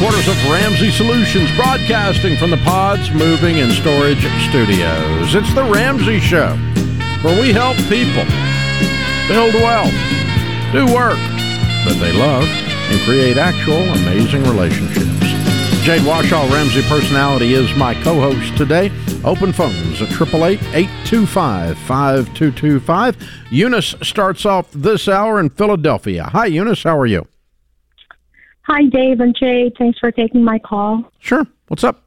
headquarters of Ramsey Solutions, broadcasting from the Pods Moving and Storage Studios. It's the Ramsey Show, where we help people build wealth, do work that they love, and create actual amazing relationships. Jade Warshaw, Ramsey personality, is my co-host today. Open phones at 888-825-5225. Eunice starts off this hour in Philadelphia. Hi, Eunice. How are you? Hi, Dave and Jay. Thanks for taking my call. Sure. What's up?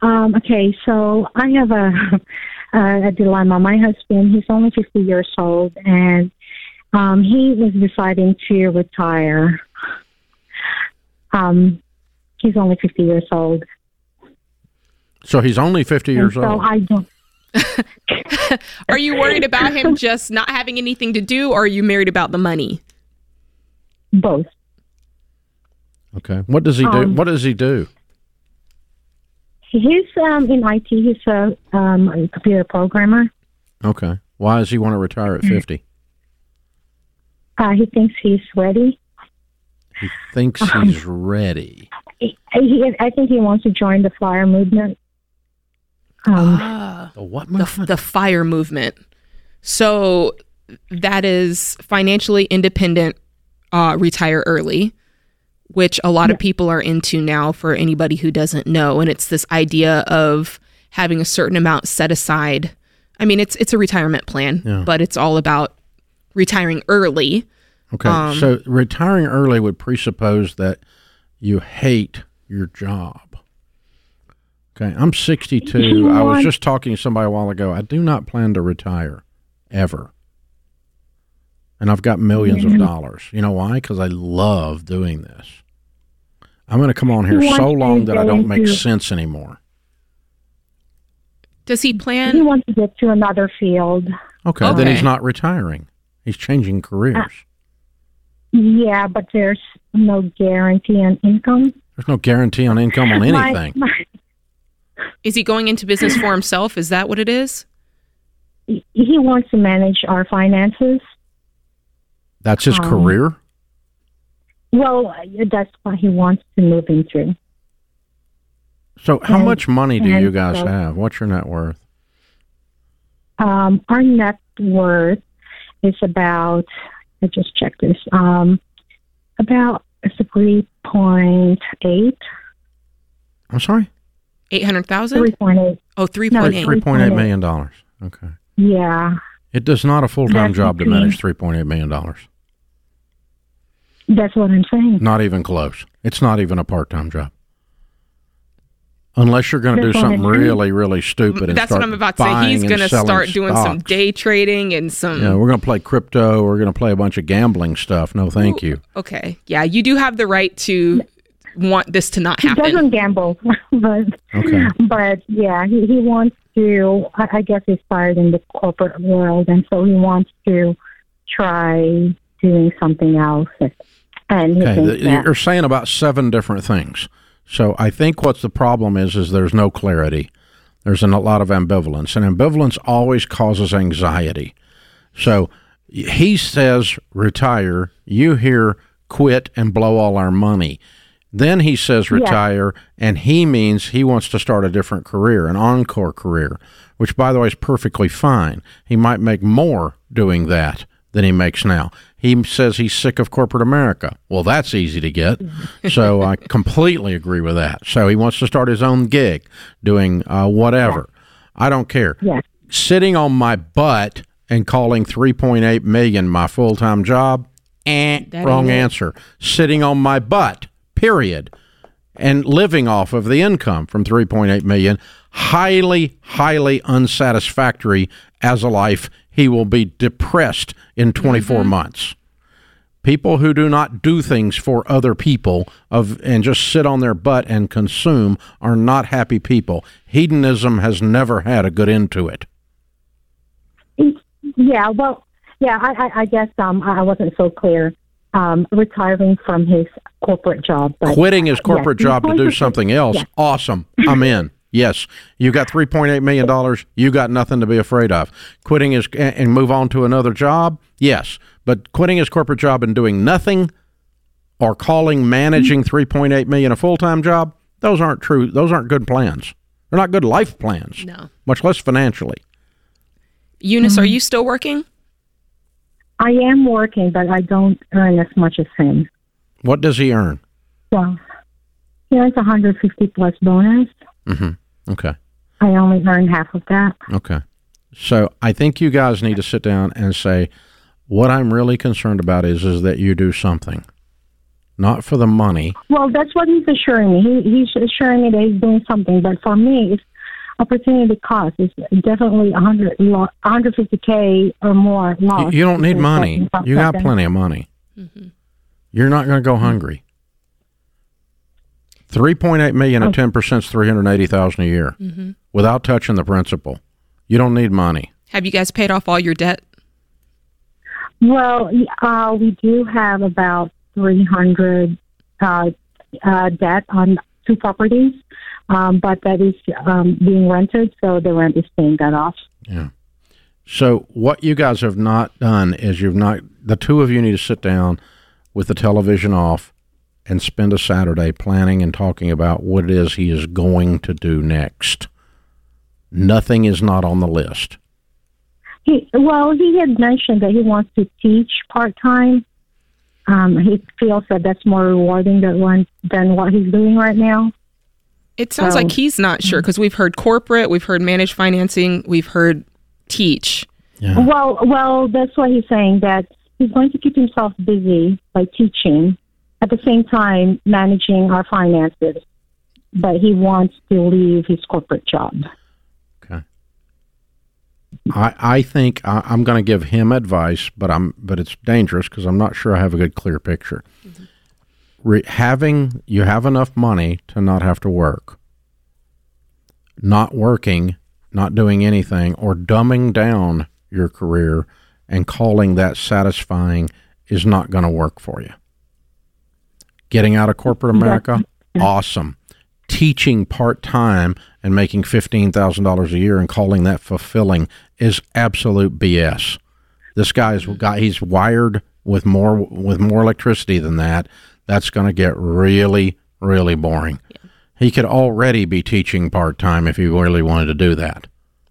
Um, okay, so I have a, a dilemma. My husband, he's only 50 years old, and um, he was deciding to retire. Um, he's only 50 years old. So he's only 50 years so old. I don't. Are you worried about him just not having anything to do, or are you married about the money? Both. Okay. What does he do? Um, what does he do? He's um, in IT. He's a, um, a computer programmer. Okay. Why does he want to retire at 50? Uh, he thinks he's ready. He thinks Um, he's ready. He, he, I think he wants to join the fire movement. Um, Ah, The what the, movement? the fire movement. So that is financially independent, uh, retire early, which a lot of people are into now for anybody who doesn't know. And it's this idea of having a certain amount set aside. I mean, it's it's a retirement plan, Yeah. but it's all about retiring early. Okay. um, so retiring early would presuppose that you hate your job. Okay. I'm 62. I was just talking to somebody a while ago. I do not plan to retire ever. And I've got 1000000s of mm-hmm. dollars. You know why? Because I love doing this. I'm going to come on here You want so long that I don't make into- sense anymore. Does he plan? he plan? wants to get to another field. Okay, then he's not retiring. He's changing careers. Uh, yeah, but there's no guarantee on income. There's no guarantee on income on My- anything. my- Is he going into business for himself? Is that what it is? he wants to manage our finances. That's his Um, career. Well, that's what he wants to move into. So, how and- much money do you guys so- have? What's your net worth? Um, our net worth is about. I just checked this. Um, about three point eight. I'm sorry, Eight hundred thousand? Three point eight. Oh, three No, point it's eight. three point eight 3.8. million dollars. Okay, Yeah, it does not a full time job to manage three point eight million dollars. That's what I'm saying. Not even close. It's not even a part time job. Unless you're going to do That's what something I'm saying. really, really stupid. And That's start what I'm about to say. He's going to start doing some day trading and some. Yeah, we're going to play crypto. We're going to play a bunch of gambling stuff. No, thank you. Okay. Yeah, you do have the right to want this to not happen. He doesn't gamble, but Okay. but yeah, he, he wants to. I, I guess he's tired in the corporate world, and so he wants to try doing something else. And Okay, thinks th- that you're saying about seven different things. So I think what's the problem is is there's no clarity. There's an, a lot of ambivalence, and ambivalence always causes anxiety. So he says retire. You hear quit and blow all our money. Then he says Yeah. retire, and he means he wants to start a different career, an encore career, which, by the way, is perfectly fine. He might make more doing that than he makes now. He says he's sick of corporate America. Well, that's easy to get. So I completely agree with that. So he wants to start his own gig, doing uh, whatever. I don't care. Yes. Sitting on my butt and calling 3.8 million my full-time job. Eh, wrong answer. Sitting on my butt, period. And living off of the income from 3.8 million, highly, highly unsatisfactory as a life. He will be depressed in 24 months. People who do not do things for other people of and just sit on their butt and consume are not happy people. Hedonism has never had a good end to it. Yeah, well, yeah, I, I, I guess um, I wasn't so clear. Um, retiring from his corporate job, but Quitting his corporate yes, job to do something else, yes. awesome. I'm in. Yes, you got 3.8 million dollars. You got nothing to be afraid of. Quitting his and move on to another job. Yes, but quitting his corporate job and doing nothing. or calling managing 3.8 million a full-time job, those aren't true. Those aren't good plans. They're not good life plans. No. Much less financially. Eunice, are you still working? I am working, but I don't earn as much as him. What does he earn? Well, he earns 150 plus bonus. Mhm. Okay. I only earn half of that. Okay. So I think you guys need to sit down and say, what I'm really concerned about is is that you do something, not for the money. Well, that's what he's assuring me. He, he's assuring me that he's doing something. But for me, it's opportunity cost is definitely 100, 150k or more You, you don't need money. You got plenty of money. Mm-hmm. You're not going to go hungry. 3.8 million at 10% is 380,000 a year without touching the principal. You don't need money. Have you guys paid off all your debt? Well, uh, we do have about 300 uh, uh, debt on two properties, um, but that is um, being rented, so the rent is paying that off. Yeah. So what you guys have not done is you've not the two of you need to sit down with the television off and spend a Saturday planning and talking about what it is he is going to do next. Nothing is not on the list. He, well, he had mentioned that he wants to teach part time. Um, he feels that that's more rewarding than one than what he's doing right now. It sounds So- like he's not sure because we've heard corporate, we've heard managed financing, we've heard teach. Yeah. Well, well, that's what he's saying that he's going to keep himself busy by teaching, at the same time managing our finances. But he wants to leave his corporate job. Okay. I I think I, I'm going to give him advice, but I'm but it's dangerous because I'm not sure I have a good clear picture. Mm-hmm. Re, having you have enough money to not have to work. Not working, not doing anything, or dumbing down your career and calling that satisfying is not going to work for you. Getting out of corporate America, mm-hmm. awesome. Teaching part time and making fifteen thousand dollars a year and calling that fulfilling is absolute BS. This guy's mm-hmm. got he's wired with more with more electricity than that. That's going to get really really boring. He could already be teaching part time if he really wanted to do that.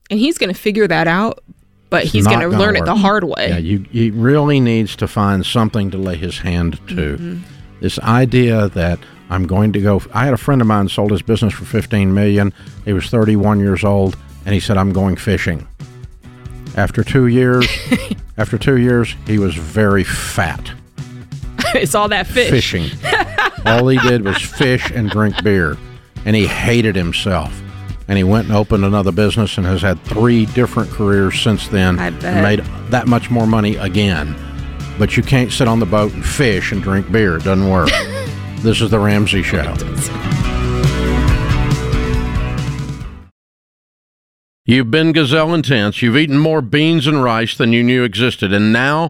And he's going to figure that out, but he's going to learn it the hard way. Yeah, you he really needs to find something to lay his hand to. Mm-hmm. This idea that I'm going to go. I had a friend of mine sold his business for 15 million. He was 31 years old, and he said, "I'm going fishing." After two years, after two years, he was very fat it's all that fish. fishing. All he did was fish and drink beer, and he hated himself. And he went and opened another business and has had three different careers since then. I and bet. made that much more money again. But you can't sit on the boat and fish and drink beer. It doesn't work. this is the Ramsey Show. You've been gazelle intense. You've eaten more beans and rice than you knew existed, and now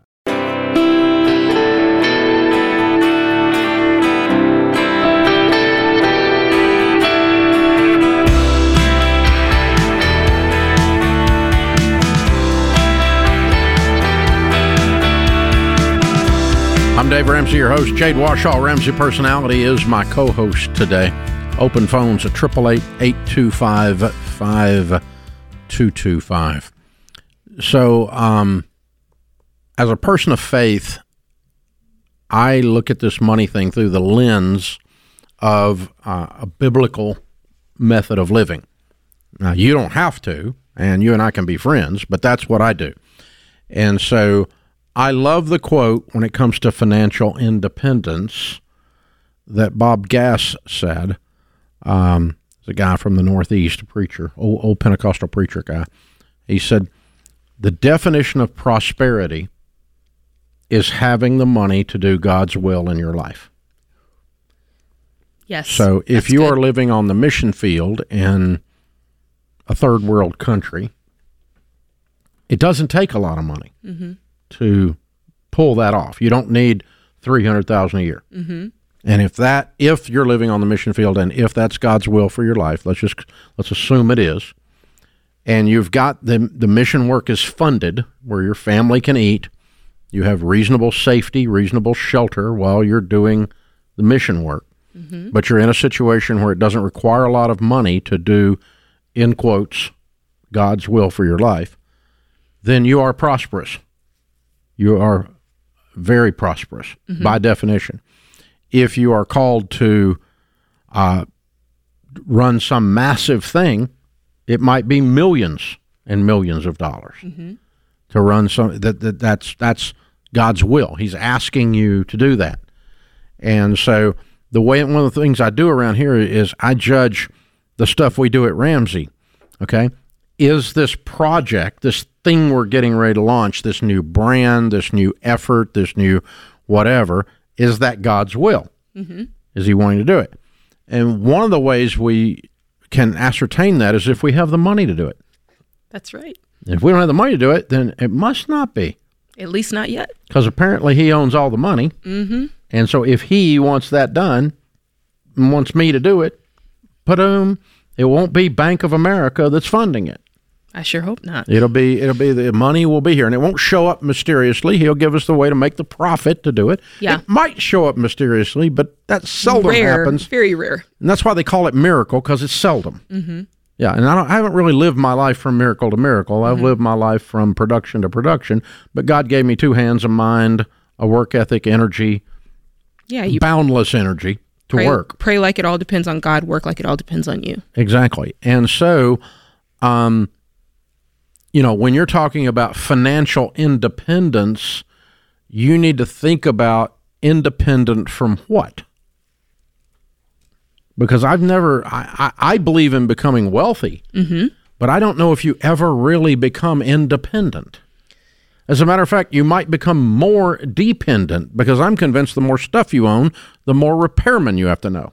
Dave Ramsey, your host. Jade Warshaw, Ramsey Personality, is my co host today. Open phones at 888 825 5225. So, um, as a person of faith, I look at this money thing through the lens of uh, a biblical method of living. Now, you don't have to, and you and I can be friends, but that's what I do. And so I love the quote when it comes to financial independence that Bob Gass said. Um, the guy from the Northeast, a preacher, old, old Pentecostal preacher guy. He said, The definition of prosperity is having the money to do God's will in your life. Yes. So if you good. are living on the mission field in a third world country, it doesn't take a lot of money Mm-hmm. To pull that off. You don't need three hundred thousand a year. Mm-hmm. And if that, if you're living on the mission field, and if that's God's will for your life, let's just let's assume it is, and you've got the the mission work is funded where your family can eat, you have reasonable safety, reasonable shelter while you're doing the mission work, but you're in a situation where it doesn't require a lot of money to do, in quotes, God's will for your life, then you are prosperous. You are very prosperous by definition. If you are called to uh, run some massive thing, it might be millions and millions of dollars to run some. That, that that's that's God's will. He's asking you to do that, and so the way one of the things I do around here is I judge the stuff we do at Ramsey. Okay, is this project, this thing we're getting ready to launch, this new brand, this new effort, this new whatever, is that God's will? Mm-hmm. Is He wanting to do it? And one of the ways we can ascertain that is if we have the money to do it. That's right. If we don't have the money to do it, then it must not be, At least not yet. because apparently He owns all the money. Mm-hmm. And so if He wants that done, and wants me to do it, put him. It won't be Bank of America that's funding it. I sure hope not. It'll be it'll be the money will be here, and it won't show up mysteriously. He'll give us the way to make the profit to do it. Yeah. It might show up mysteriously, but that seldom rare, happens, very rare. and that's why they call it miracle because it's seldom. Mm-hmm. Yeah, and I, don't, I haven't really lived my life from miracle to miracle. I've lived my life from production to production. But God gave me two hands, a mind, a work ethic, energy, Yeah, you boundless energy to pray, work. pray like it all depends on God. Work like it all depends on you. Exactly. And so, um, you know, when you're talking about financial independence, you need to think about independent from what? Because I've never, I, I, I believe in becoming wealthy, mm-hmm. but I don't know if you ever really become independent. As a matter of fact, you might become more dependent because I'm convinced the more stuff you own, the more repairmen you have to know.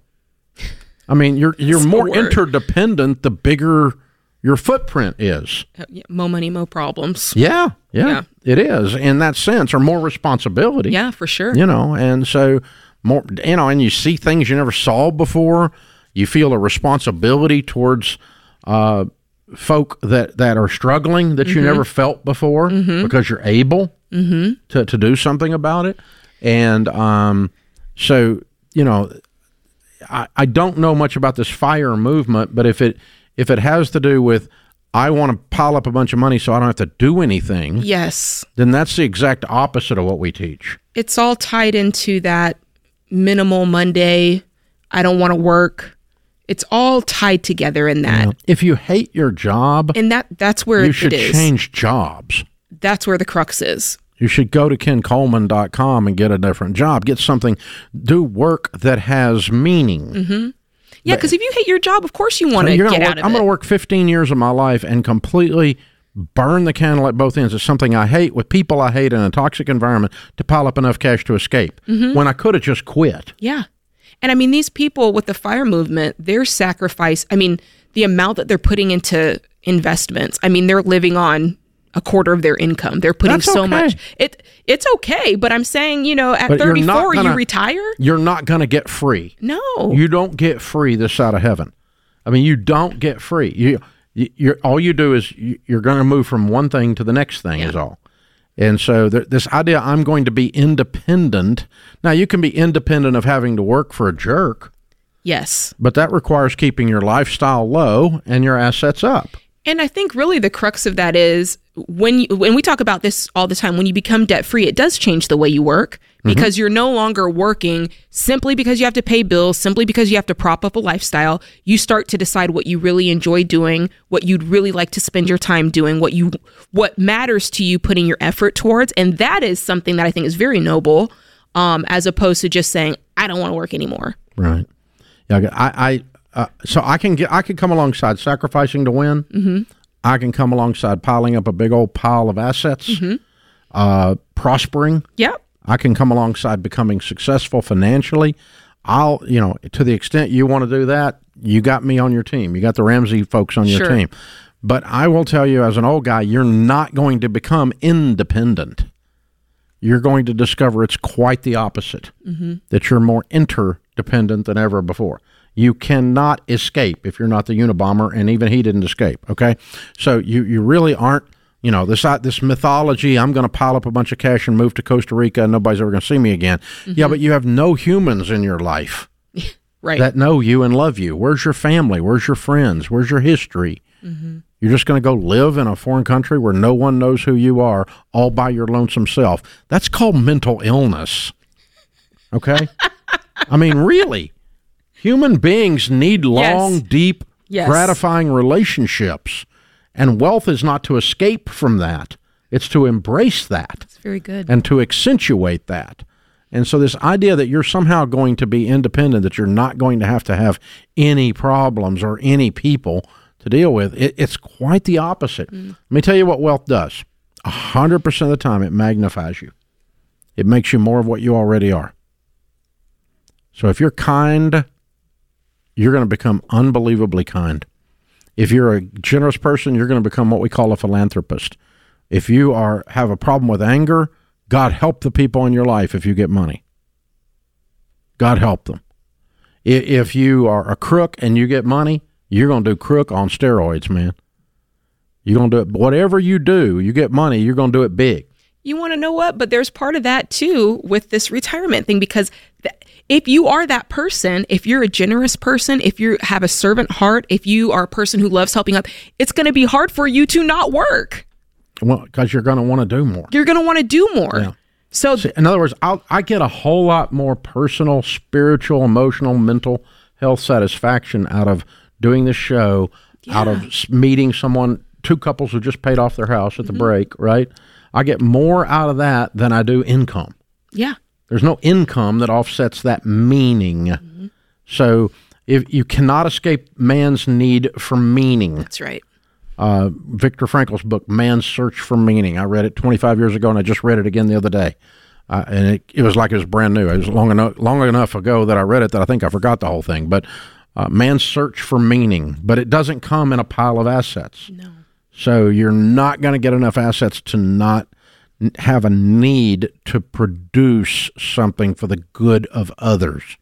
I mean, you're you're That's more interdependent the bigger your footprint is. Uh, yeah, mo money, mo problems. Yeah, yeah, Yeah. it is in that sense, or more responsibility. Yeah, for sure. you know, and so more, you know, and you see things you never saw before. You feel a responsibility towards uh, folk that that are struggling that you never felt before because you're able to to do something about it, and um, so you know, I, I don't know much about this fire movement, but if it if it has to do with I want to pile up a bunch of money so I don't have to do anything, Yes, then that's the exact opposite of what we teach. it's all tied into that minimal Monday. I don't want to work. It's all tied together in that, If you hate your job, and that that's where you it should is. change jobs. That's where the crux is. You should go to kencoleman.com and get a different job. Get something, do work that has meaning. Mm-hmm. Yeah, because if you hate your job, of course you want to get gonna out work, of I'm going to work 15 years of my life and completely burn the candle at both ends. It's something I hate with people I hate in a toxic environment to pile up enough cash to escape Mm-hmm. when I could have just quit. Yeah. And I mean, these people with the fire movement, their sacrifice, I mean, the amount that they're putting into investments, I mean, they're living on a quarter of their income. They're putting That's so okay. much. It it's okay, but I'm saying, you know, at But 34 gonna- you retire? You're not going to get free. No. You don't get free this side of heaven. I mean, you don't get free. You, you you're all you do is you, you're going to move from one thing to the next thing is all. And so th- this idea, I'm going to be independent. Now you can be independent of having to work for a jerk, yes. but that requires keeping your lifestyle low and your assets up. And I think really the crux of that is when you, when we talk about this all the time, when you become debt free, it does change the way you work. because you're no longer working simply because you have to pay bills, simply because you have to prop up a lifestyle. You start to decide what you really enjoy doing, what you'd really like to spend your time doing, what you what matters to you putting your effort towards, and that is something that I think is very noble um as opposed to just saying I don't want to work anymore. Right. Yeah. I. I uh, so I can get. I can come alongside sacrificing to win. Mm-hmm. I can come alongside piling up a big old pile of assets, uh, prospering. Yep. I can come alongside becoming successful financially. I'll, you know, to the extent you want to do that, you got me on your team. You got the Ramsey folks on your Sure. team. But I will tell you, as an old guy, you're not going to become independent. You're going to discover it's quite the opposite. That you're more interdependent than ever before. You cannot escape if you're not the Unabomber, and even he didn't escape. Okay, so you you really aren't. You know this this mythology. I'm going to pile up a bunch of cash and move to Costa Rica, and nobody's ever going to see me again. Yeah, mm-hmm. but you have no humans in your life Right. that know you and love you. Where's your family? Where's your friends? Where's your history? Mm-hmm. You're just going to go live in a foreign country where no one knows who you are, all by your lonesome self. That's called mental illness. Okay? I mean, really. Human beings need long, Yes. deep, Yes. gratifying relationships. And wealth is not to escape from that, it's to embrace that It's very good. and to accentuate that. And so, this idea that you're somehow going to be independent, that you're not going to have to have any problems or any people to deal with, it, it's quite the opposite. Mm. Let me tell you what wealth does 100% of the time, it magnifies you, it makes you more of what you already are. So, if you're kind, you're going to become unbelievably kind. If you're a generous person, you're going to become what we call a philanthropist. If you are have a problem with anger, God help the people in your life if you get money. God help them. If you are a crook and you get money, you're going to do crook on steroids, man. You're going to do it. Whatever you do, you get money, you're going to do it big. You want to know what? But there's part of that too with this retirement thing because th- if you are that person, if you're a generous person, if you have a servant heart, if you are a person who loves helping up, it's going to be hard for you to not work. Well, because you're going to want to do more. You're going to want to do more. Yeah. So See, in other words, I'll, I get a whole lot more personal, spiritual, emotional, mental health satisfaction out of doing the show, out of meeting someone, two couples who just paid off their house at the mm-hmm. break, right? I get more out of that than I do income. yeah, There's no income that offsets that meaning. So if you cannot escape man's need for meaning, that's right. uh, Viktor Frankl's book, Man's Search for Meaning. I read it 25 years ago, and I just read it again the other day. Uh, and it, it was like it was brand new. It was long enough, long enough ago that I read it that I think I forgot the whole thing. But uh, Man's Search for Meaning. But it doesn't come in a pile of assets. No. So you're not going to get enough assets to not have a need to produce something for the good of others.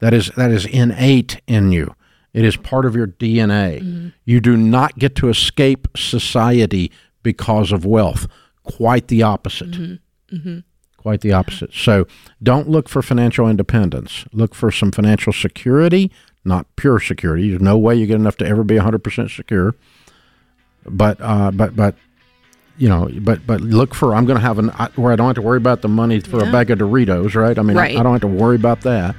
That is that is innate in you. It is part of your DNA. Mm-hmm. You do not get to escape society because of wealth. Quite the opposite. Mm-hmm. Mm-hmm. Quite the opposite. So don't look for financial independence. Look for some financial security, not pure security. There's no way you get enough to ever be 100% secure but uh, but but you know, but but look for I'm going to have an where I don't have to worry about the money for a bag of Doritos, right? I mean, Right. I, I don't have to worry about that.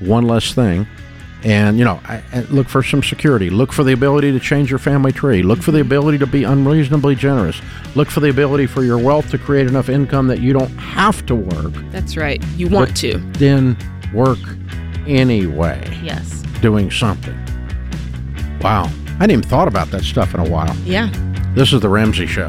One less thing, and you know, I, I look for some security. Look for the ability to change your family tree. Look for the mm-hmm. ability to be unreasonably generous. Look for the ability for your wealth to create enough income that you don't have to work. That's right. You want to. Then work anyway, Yes. doing something. Wow, I hadn't even thought about that stuff in a while. Yeah. This is the Ramsey Show.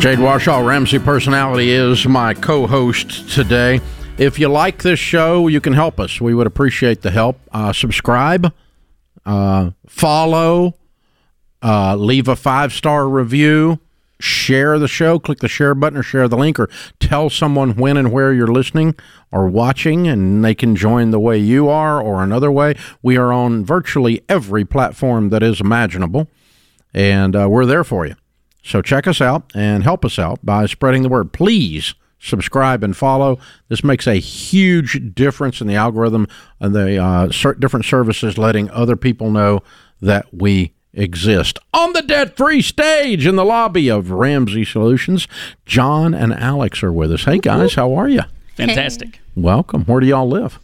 Jade Warshaw, Ramsey Personality, is my co host today. If you like this show, you can help us. We would appreciate the help. Uh, subscribe, uh, follow, uh, leave a five star review, share the show, click the share button or share the link, or tell someone when and where you're listening or watching, and they can join the way you are or another way. We are on virtually every platform that is imaginable, and uh, we're there for you. So check us out and help us out by spreading the word. Please subscribe and follow. This makes a huge difference in the algorithm and the uh, different services letting other people know that we exist. On the debt free stage in the lobby of Ramsey Solutions, John and Alex are with us. Hey guys, how are you? Fantastic. Welcome. Where do y'all live?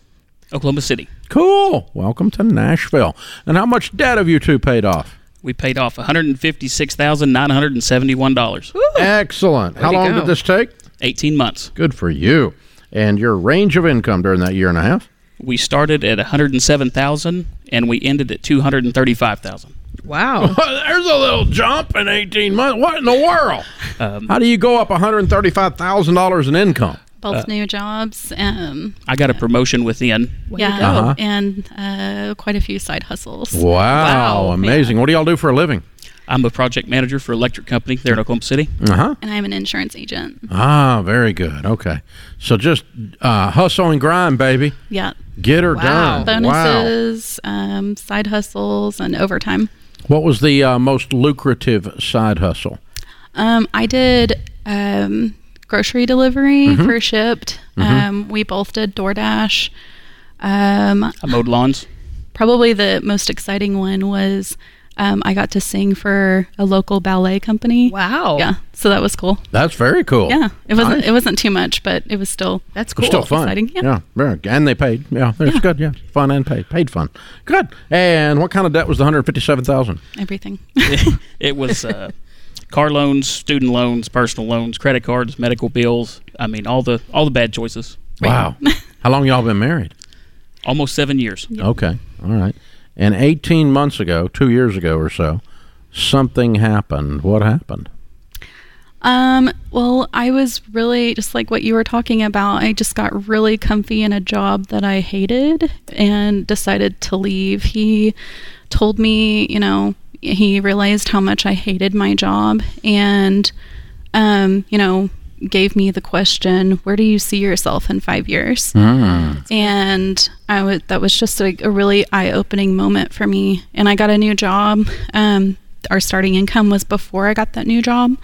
Oklahoma City. Cool. Welcome to Nashville. And how much debt have you two paid off? We paid off $156,971. Excellent. How long go. did this take? 18 months. Good for you. And your range of income during that year and a half? We started at 107,000 and we ended at 235,000. Wow. There's a little jump in 18 months. What in the world? Um, How do you go up $135,000 in income? Both new jobs. Um, I got a promotion within. yeah, go. Uh-huh. and uh, quite a few side hustles. Wow, Wow. amazing. What do y'all do for a living? I'm a project manager for an electric company there in Oklahoma City. Uh huh. And I'm an insurance agent. Ah, very good. Okay. So just uh, hustle and grind, baby. Yeah, Get her Wow. done. Wow. bonuses, um, side hustles, and overtime. What was the uh, most lucrative side hustle? Um, I did um, grocery delivery Mm-hmm. for Shipt. Um, we both did DoorDash. Um, I mowed lawns. probably the most exciting one was um, I got to sing for a local ballet company. Wow. Yeah, so that was cool. That's very cool. Yeah, it wasn't Nice. it wasn't too much, but it was still That's cool. still fun. Exciting, yeah. very. And they paid. Yeah, it's Yeah. good. Yeah, fun and paid. Paid fun. Good. And what kind of debt was the hundred fifty-seven thousand? everything. it was uh, car loans, student loans, personal loans, credit cards, medical bills. I mean, all the all the bad choices. Wow. How long y'all been married? Almost seven years. Okay. All right. And eighteen months ago, two years ago or so, something happened. What happened? Um, well, I was really just like what you were talking about. I just got really comfy in a job that I hated and decided to leave. He told me, you know, he realized how much I hated my job and um, you know, gave me the question, where do you see yourself in 5 years? and I was that was just like a really eye-opening moment for me. And I got a new job. Um, our starting income was before I got that new job,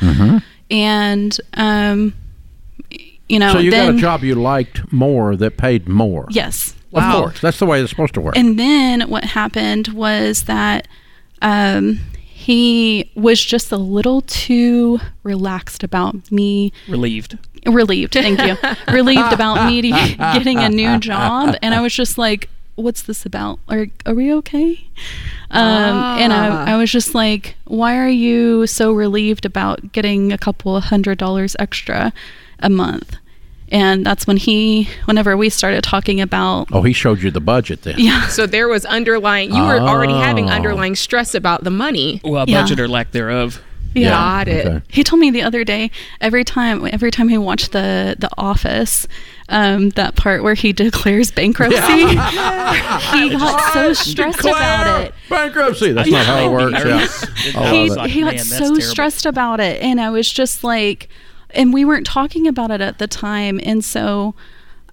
and um, you know, so you then got a job you liked more that paid more. yes, Of course. That's the way it's supposed to work. and then what happened was that um, he was just a little too relaxed about me. Relieved. relieved thank you. Relieved about me getting a new job and i was just like what's this about? Are, are we okay? Um, and I, I was just like why are you so relieved about getting a couple of hundred dollars extra a month and that's when he whenever we started talking about oh, he showed you the budget then. yeah So there was underlying, you were already having Oh. underlying stress about the money. Well, Yeah. budget or lack thereof. yeah Got it. Okay. He told me the other day every time every time he watched the the Office, um, that part where he declares bankruptcy, he got so stressed about it. Bankruptcy. That's not how it works. Yeah. He, he got Man, so terrible. stressed about it, and I was just like, and we weren't talking about it at the time, and so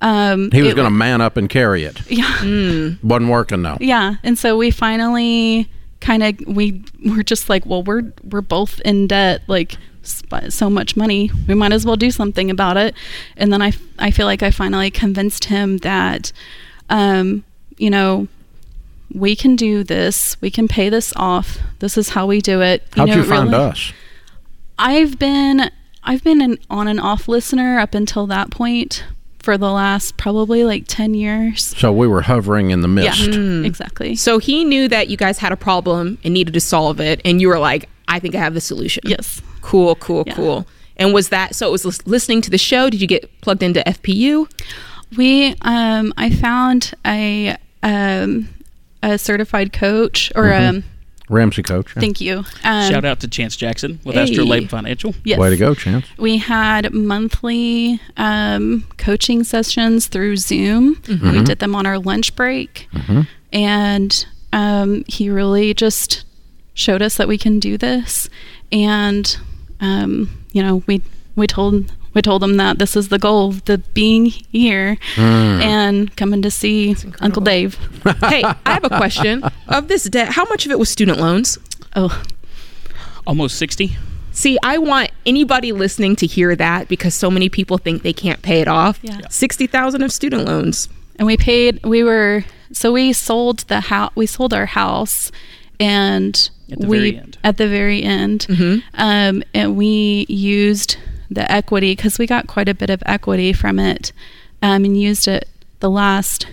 um, He was going to man up and carry it. yeah. Wasn't working though. Yeah, and so we finally kind of we were just like, well, we're we're both in debt, like so much money. We might as well do something about it. And then I I feel like I finally convinced him that, um, you know. We can do this. We can pay this off. This is how we do it. How'd know, you find really- us? I've been I've been an on and off listener up until that point for the last probably like ten years. So we were hovering in the mist. Yeah, exactly. So he knew that you guys had a problem and needed to solve it, and you were like, I think I have the solution. Yes. Cool, cool, Yeah. cool. And was that so? It was listening to the show. Did you get plugged into FPU? We um I found a um a certified coach or um Ramsey coach. yeah. Thank you. Um, Shout out to Chance Jackson with Hey. Astrolabe Financial. Yes. Way to go, Chance. We had monthly um, coaching sessions through Zoom. We did them on our lunch break. And um, he really just showed us that we can do this. And, um, you know, we, we told. We told them that this is the goal, the being here and coming to see Uncle Dave. hey, I have a question. Of this debt, how much of it was student loans? Oh, Almost 60. See, I want anybody listening to hear that because so many people think they can't pay it off. Yeah. Yeah. Sixty thousand of student loans. and we paid we were so we sold the house we sold our house and At the we very end. at the very end um, and we used the equity because we got quite a bit of equity from it um, and used it the last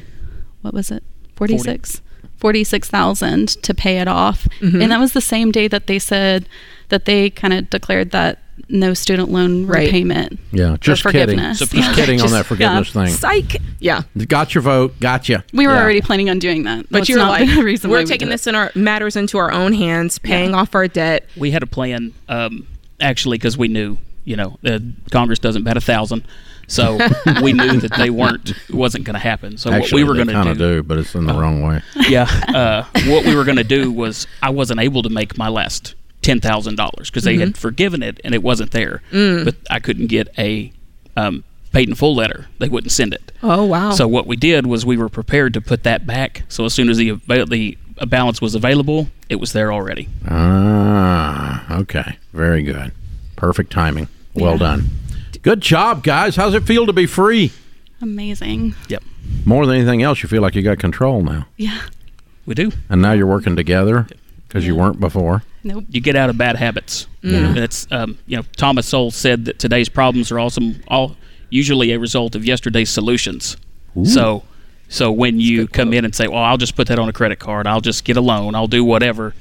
what was it 46 46,000 to pay it off and that was the same day that they said that they kind of declared that no student loan Right. repayment Yeah, just kidding. forgiveness. Just kidding on that forgiveness thing. Psych. Yeah. Got your vote. Got you. we were Yeah. already planning on doing that But That's you're not like, the reason we're we taking did it. this in our matters into our own hands, paying off our debt. We had a plan, um, actually, because we knew, you know, uh, Congress doesn't bet a thousand. So we knew that they weren't, wasn't going to happen. So Actually, what we were going kind to of do, but it's in the wrong way. yeah, uh, what we were going to do was I wasn't able to make my last ten thousand dollars because they Mm-hmm. had forgiven it and it wasn't there, Mm. but I couldn't get a um, paid in full letter. They wouldn't send it. Oh wow. So what we did was we were prepared to put that back. So as soon as the the uh, balance was available, it was there already. Ah, okay. Very good. Perfect timing. Well done. Good job, guys. How's it feel to be free? amazing Yep, More than anything else, you feel like you got control now. yeah we do. And now you're working together because you weren't before. nope You get out of bad habits. Yeah. That's um, you know Thomas Sowell said that today's problems are also all usually a result of yesterday's solutions. So so when you come in and say, "Well, I'll just put that on a credit card. I'll just get a loan. I'll do whatever."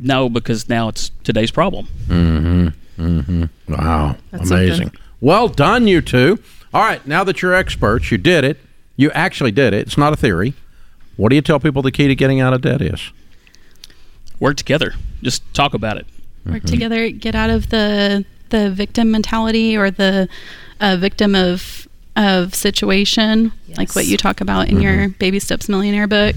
No, because now it's today's problem. Wow. That's Amazing. something. Well done, you two. All right. Now that you're experts, you did it. You actually did it. It's not a theory. What do you tell people the key to getting out of debt is? Work together. Just talk about it. work together get out of the the victim mentality or the uh, victim of of situation like what you talk about in your baby steps millionaire book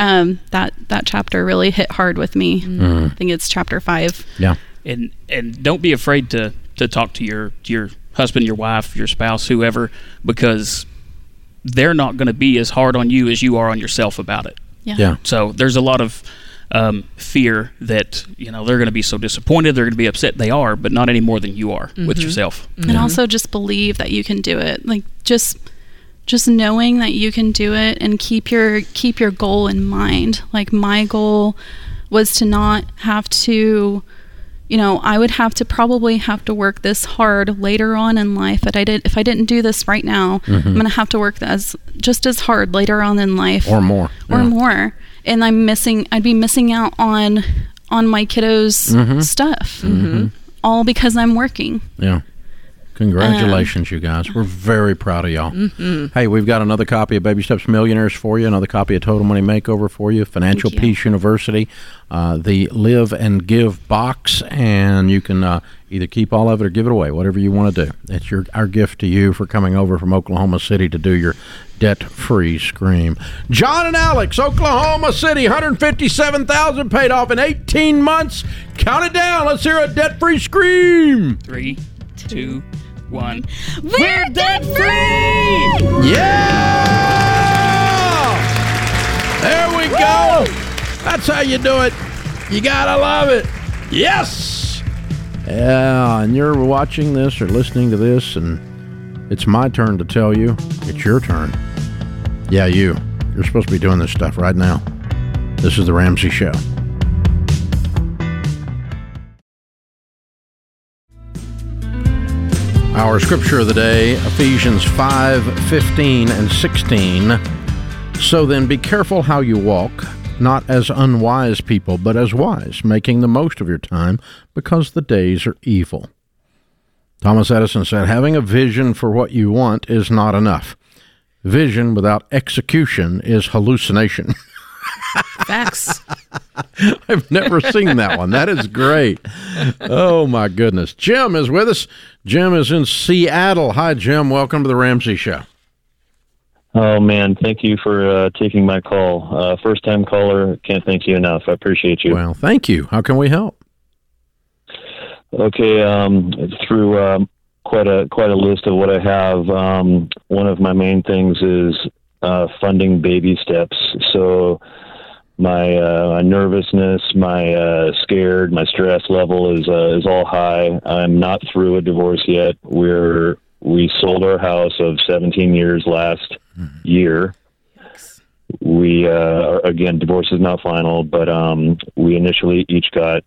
um, that that chapter really hit hard with me i think it's chapter five Yeah. And and don't be afraid to to talk to your your husband, your wife, your spouse, whoever, because they're not going to be as hard on you as you are on yourself about it. yeah, Yeah. So there's a lot of um, fear that you know they're going to be so disappointed, they're going to be upset. They are, but not any more than you are with yourself. and also just believe that you can do it like just just knowing that you can do it and keep your keep your goal in mind like my goal was to not have to you know i would have to probably have to work this hard later on in life but i did if i didn't do this right now i'm going to have to work as just as hard later on in life Or more. or Yeah. more and i'm missing i'd be missing out on on my kiddos Mm-hmm. stuff all because i'm working Yeah. Congratulations, you guys. We're very proud of y'all. Hey, we've got another copy of Baby Steps Millionaires for you, another copy of Total Money Makeover for you, Financial you. Peace University, uh, the Live and Give box, and you can uh, either keep all of it or give it away, whatever you want to do. It's your our gift to you for coming over from Oklahoma City to do your debt-free scream. John and Alex, Oklahoma City, 157,000 paid off in 18 months. Count it down. Let's hear a debt-free scream. Three, two, one. we're debt free Yeah! There we go. That's how you do it. You gotta love it. Yes. Yeah, and you're watching this or listening to this, and it's my turn to tell you it's your turn. Yeah, you. You're supposed to be doing this stuff right now. This is the Ramsey Show. Our scripture of the day, Ephesians 5 15 and 16. So then be careful how you walk, not as unwise people, but as wise, making the most of your time, because the days are evil. Thomas Edison said, Having a vision for what you want is not enough. Vision without execution is hallucination. Facts. I've never seen that one. That is great. Oh my goodness. Jim is with us. Jim is in Seattle. Hi, Jim. Welcome to the Ramsey Show. Oh man, thank you for uh, taking my call. Uh, first time caller, can't thank you enough. I appreciate you. Well, thank you. How can we help? Okay, um, through um, quite a quite a list of what I have. Um, one of my main things is uh, funding baby steps. So my uh, my nervousness, my uh, scared, my stress level is uh, is all high. I'm not through a divorce yet. We're we sold our house of 17 years last year. We uh, again, divorce is not final, but um, we initially each got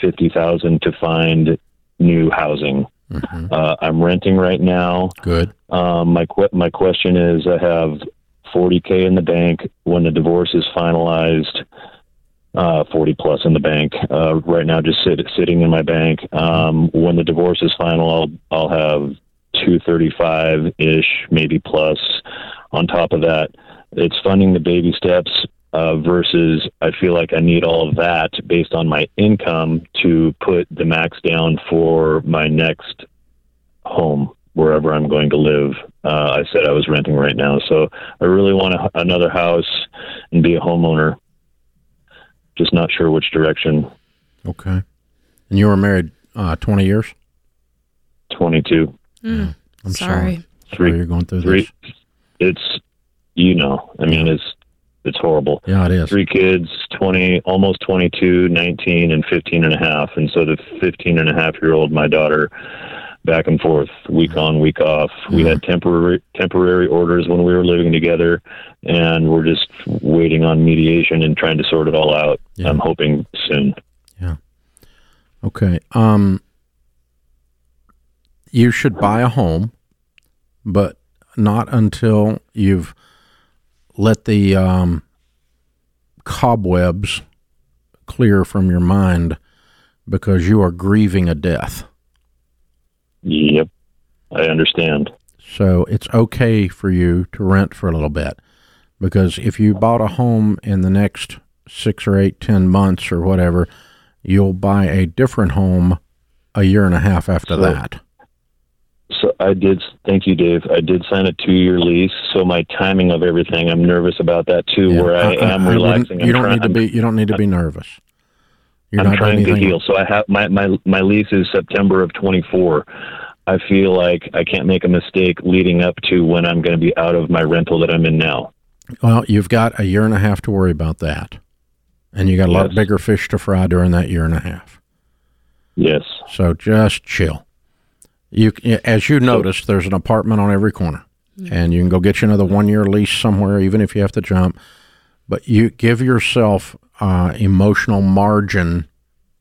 fifty thousand to find new housing. Uh, I'm renting right now. Good. Um, my que- my question is, I have 40k in the bank. When the divorce is finalized, uh, 40 plus in the bank. Uh, right now, just sit, sitting in my bank. Um, when the divorce is final, I'll I'll have 235 ish, maybe plus. On top of that, it's funding the baby steps. Uh, versus, I feel like I need all of that based on my income to put the max down for my next home wherever I'm going to live. Uh, I said I was renting right now, so I really want a, another house and be a homeowner. Just not sure which direction. Okay. And you were married uh, 20 years? 22, I'm Hmm. Sorry. Three- Sorry you're going through three. this. It's you know, I mean, it's it's horrible. Yeah, it is. Three kids, 20, almost 22, 19, and 15 and a half. And so the 15 and a half year old, my daughter, back and forth, week on, week off. We had temporary temporary orders when we were living together, and we're just waiting on mediation and trying to sort it all out. Yeah. I'm hoping soon. Yeah. Okay. Um, you should buy a home, but not until you've let the um, cobwebs clear from your mind because you are grieving a death. Yep, I understand. So it's okay for you to rent for a little bit because if you bought a home in the next six or eight, ten months or whatever, you'll buy a different home a year and a half after So- that. So I did. Thank you, Dave. I did sign a two-year lease. So my timing of everything, I'm nervous about that too. Yeah, Where I, am wouldn't- relaxing. You I'm don't trying- need to be. You don't need to be nervous. You're I'm not trying to heal. So I have my my my lease is September of 24. I feel like I can't make a mistake leading up to when I'm going to be out of my rental that I'm in now. Well, you've got a year and a half to worry about that, and you got a lot bigger fish to fry during that year and a half. Yes. So just chill. You, as you noticed, there's an apartment on every corner, mm-hmm. and you can go get you another one year lease somewhere, even if you have to jump. But you give yourself uh, emotional margin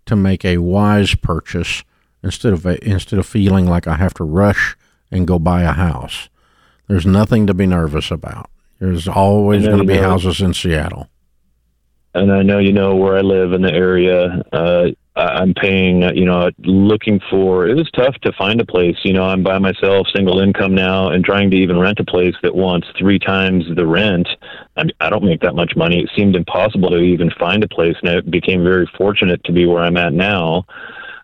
to make a wise purchase instead of a, instead of feeling like I have to rush and go buy a house. There's nothing to be nervous about. There's always going to be know. houses in Seattle. and I know you know where I live in the area. Uh, I'm paying, uh, you know, looking for. It was tough to find a place. You know, I'm by myself, single income now, and trying to even rent a place that wants three times the rent. I, I don't make that much money. It seemed impossible to even find a place, and I became very fortunate to be where I'm at now.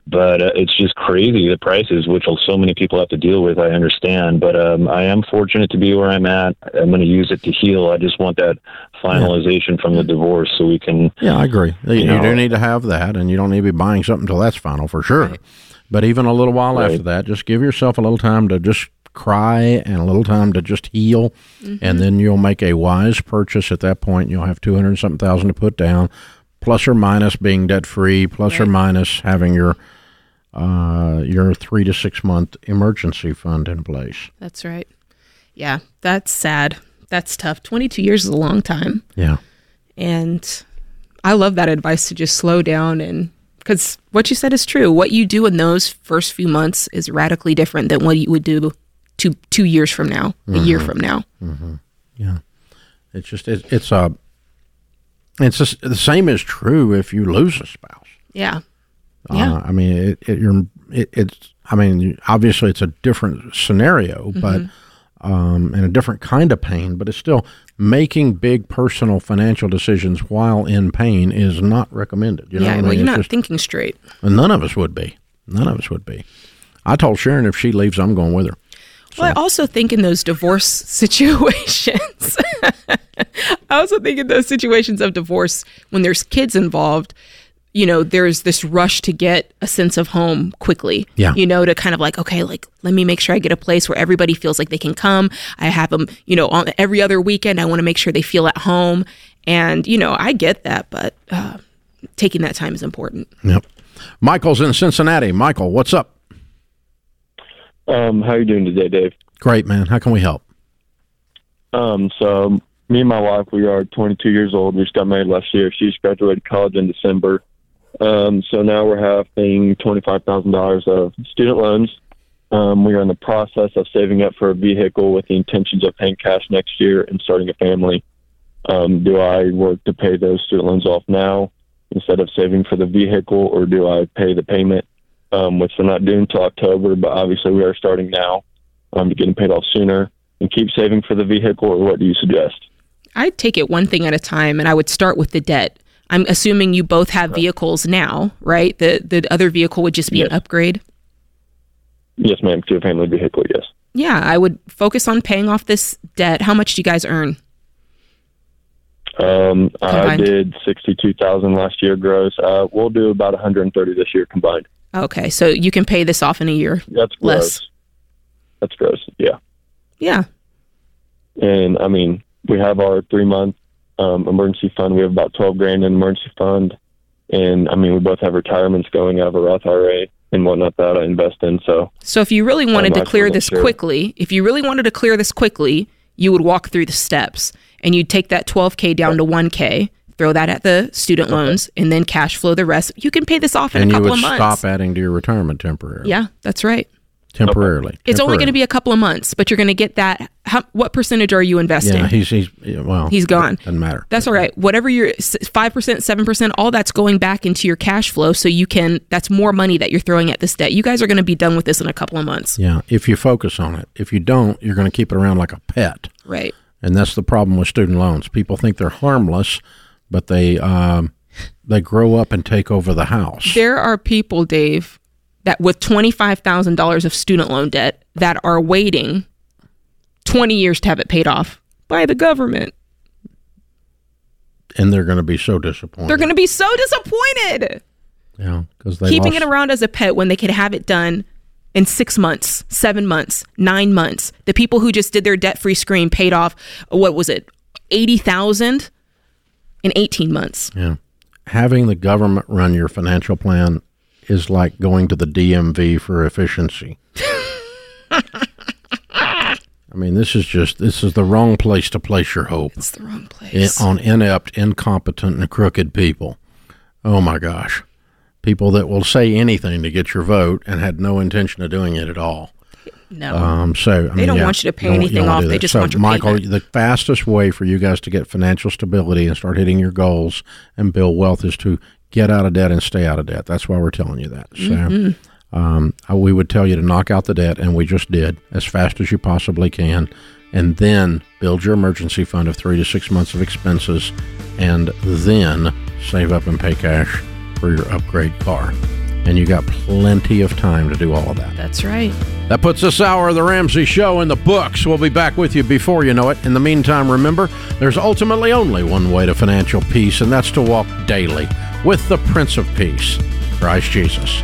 But uh, it's just crazy the prices, which so many people have to deal with. I understand, but um, I am fortunate to be where I'm at. I'm going to use it to heal. I just want that finalization from the divorce so we can Yeah, I agree. You, you know- do need to have that, and you don't need to be buying something until that's final for sure. But even a little while Right. after that, just give yourself a little time to just cry and a little time to just heal, and then you'll make a wise purchase at that point. You'll have two hundred something thousand to put down, plus or minus being debt free, plus or minus having your uh, your three to six month emergency fund in place. That's right. Yeah, that's sad. That's tough. 22 years is a long time. Yeah. And I love that advice to just slow down and because what you said is true. What you do in those first few months is radically different than what you would do two two years from now, a year from now. Yeah, it's just it, it's a it's just, the same is true if you lose a spouse. Yeah. Yeah. Uh, I mean, it, it, you're it, it's I mean, obviously it's a different scenario, but um, and a different kind of pain, but it's still making big personal financial decisions while in pain is not recommended. You know yeah, what I mean? you're It's not just- thinking straight. and none of us would be. None of us would be. I told Sharon if she leaves, I'm going with her. Well, I also think in those divorce situations, I also think in those situations of divorce when there's kids involved, you know, there's this rush to get a sense of home quickly. Yeah. You know, to kind of like, okay, like, let me make sure I get a place where everybody feels like they can come. I have them, you know, on every other weekend. I want to make sure they feel at home. And, you know, I get that, but uh, taking that time is important. Yep. Michael's in Cincinnati. Michael, what's up? Um, how are you doing today, Dave? Great, man. How can we help? Um, so me and my wife, we are 22 years old. We just got married last year. She just graduated college in December. Um, so now we're having $25,000 of student loans. Um, we are in the process of saving up for a vehicle with the intentions of paying cash next year and starting a family. Um, do I work to pay those student loans off now instead of saving for the vehicle, or do I pay the payment, um, which we're not doing until October, but obviously we are starting now um, to get them paid off sooner and keep saving for the vehicle, or what do you suggest? I'd take it one thing at a time and I would start with the debt. I'm assuming you both have vehicles now, right? The the other vehicle would just be an upgrade. Yes, ma'am, to a family vehicle, yes. Yeah, I would focus on paying off this debt. How much do you guys earn? Um, I did sixty-two thousand last year gross. Uh, we'll do about one hundred and thirty this year combined. Okay, so you can pay this off in a year. That's gross. Less. That's gross. Yeah, Yeah. and I mean we have our three-month um, emergency fund. We have about twelve grand in emergency fund, and I mean we both have retirements going out of a Roth IRA and whatnot that I invest in. So So if you really wanted to I clear this sure. quickly, if you really wanted to clear this quickly, you would walk through the steps and you'd take that 12k down to 1k, throw that at the student loans, and then cash flow the rest. You can pay this off in and a couple of months. stop adding to your retirement temporarily. Yeah, that's right. Temporarily. It's only going to be a couple of months, but you're going to get that. How, what percentage are you investing? Yeah, he's he's well. He's gone. Doesn't matter. That's all right. Whatever your five percent, seven percent, all that's going back into your cash flow, so you can. That's more money that you're throwing at this debt. You guys are going to be done with this in a couple of months, Yeah, if you focus on it. If you don't, you're going to keep it around like a pet, right? and that's the problem with student loans. People think they're harmless, but they um, they grow up and take over the house. There are people, Dave, that with twenty five thousand dollars of student loan debt that are waiting twenty years to have it paid off by the government. and they're going to be so disappointed. They're going to be so disappointed. yeah, because keeping lost, it around as a pet when they could have it done in six months, seven months, nine months. The people who just did their debt free screen paid off what was it, eighty thousand in eighteen months. Yeah, having the government run your financial plan is like going to the DMV for efficiency. I mean, this is just this is the wrong place to place your hope. It's the wrong in, place. on inept, incompetent, and crooked people. Oh my gosh. People that will say anything to get your vote and had no intention of doing it at all. No, Um, so I mean, don't yeah, want you to pay anything off. They just so, want your Michael, payment. the fastest way for you guys to get financial stability and start hitting your goals and build wealth is to get out of debt and stay out of debt. That's why we're telling you that. So. Mm-hmm. Um, we would tell you to knock out the debt, and we just did as fast as you possibly can, and then build your emergency fund of three to six months of expenses, and then save up and pay cash for your upgrade car. And you got plenty of time to do all of that. that's right. That puts this hour of the Ramsey Show in the books. We'll be back with you before you know it. In the meantime, remember, there's ultimately only one way to financial peace, and that's to walk daily with the Prince of Peace, Christ Jesus.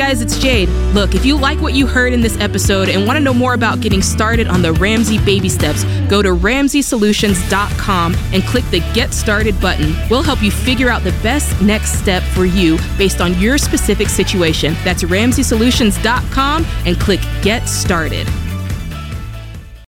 Guys? It's Jade. Look, if you like what you heard in this episode and want to know more about getting started on the Ramsey baby steps, go to ramseysolutions.com and click the Get Started button. We'll help you figure out the best next step for you based on your specific situation. That's ramseysolutions.com and click Get Started.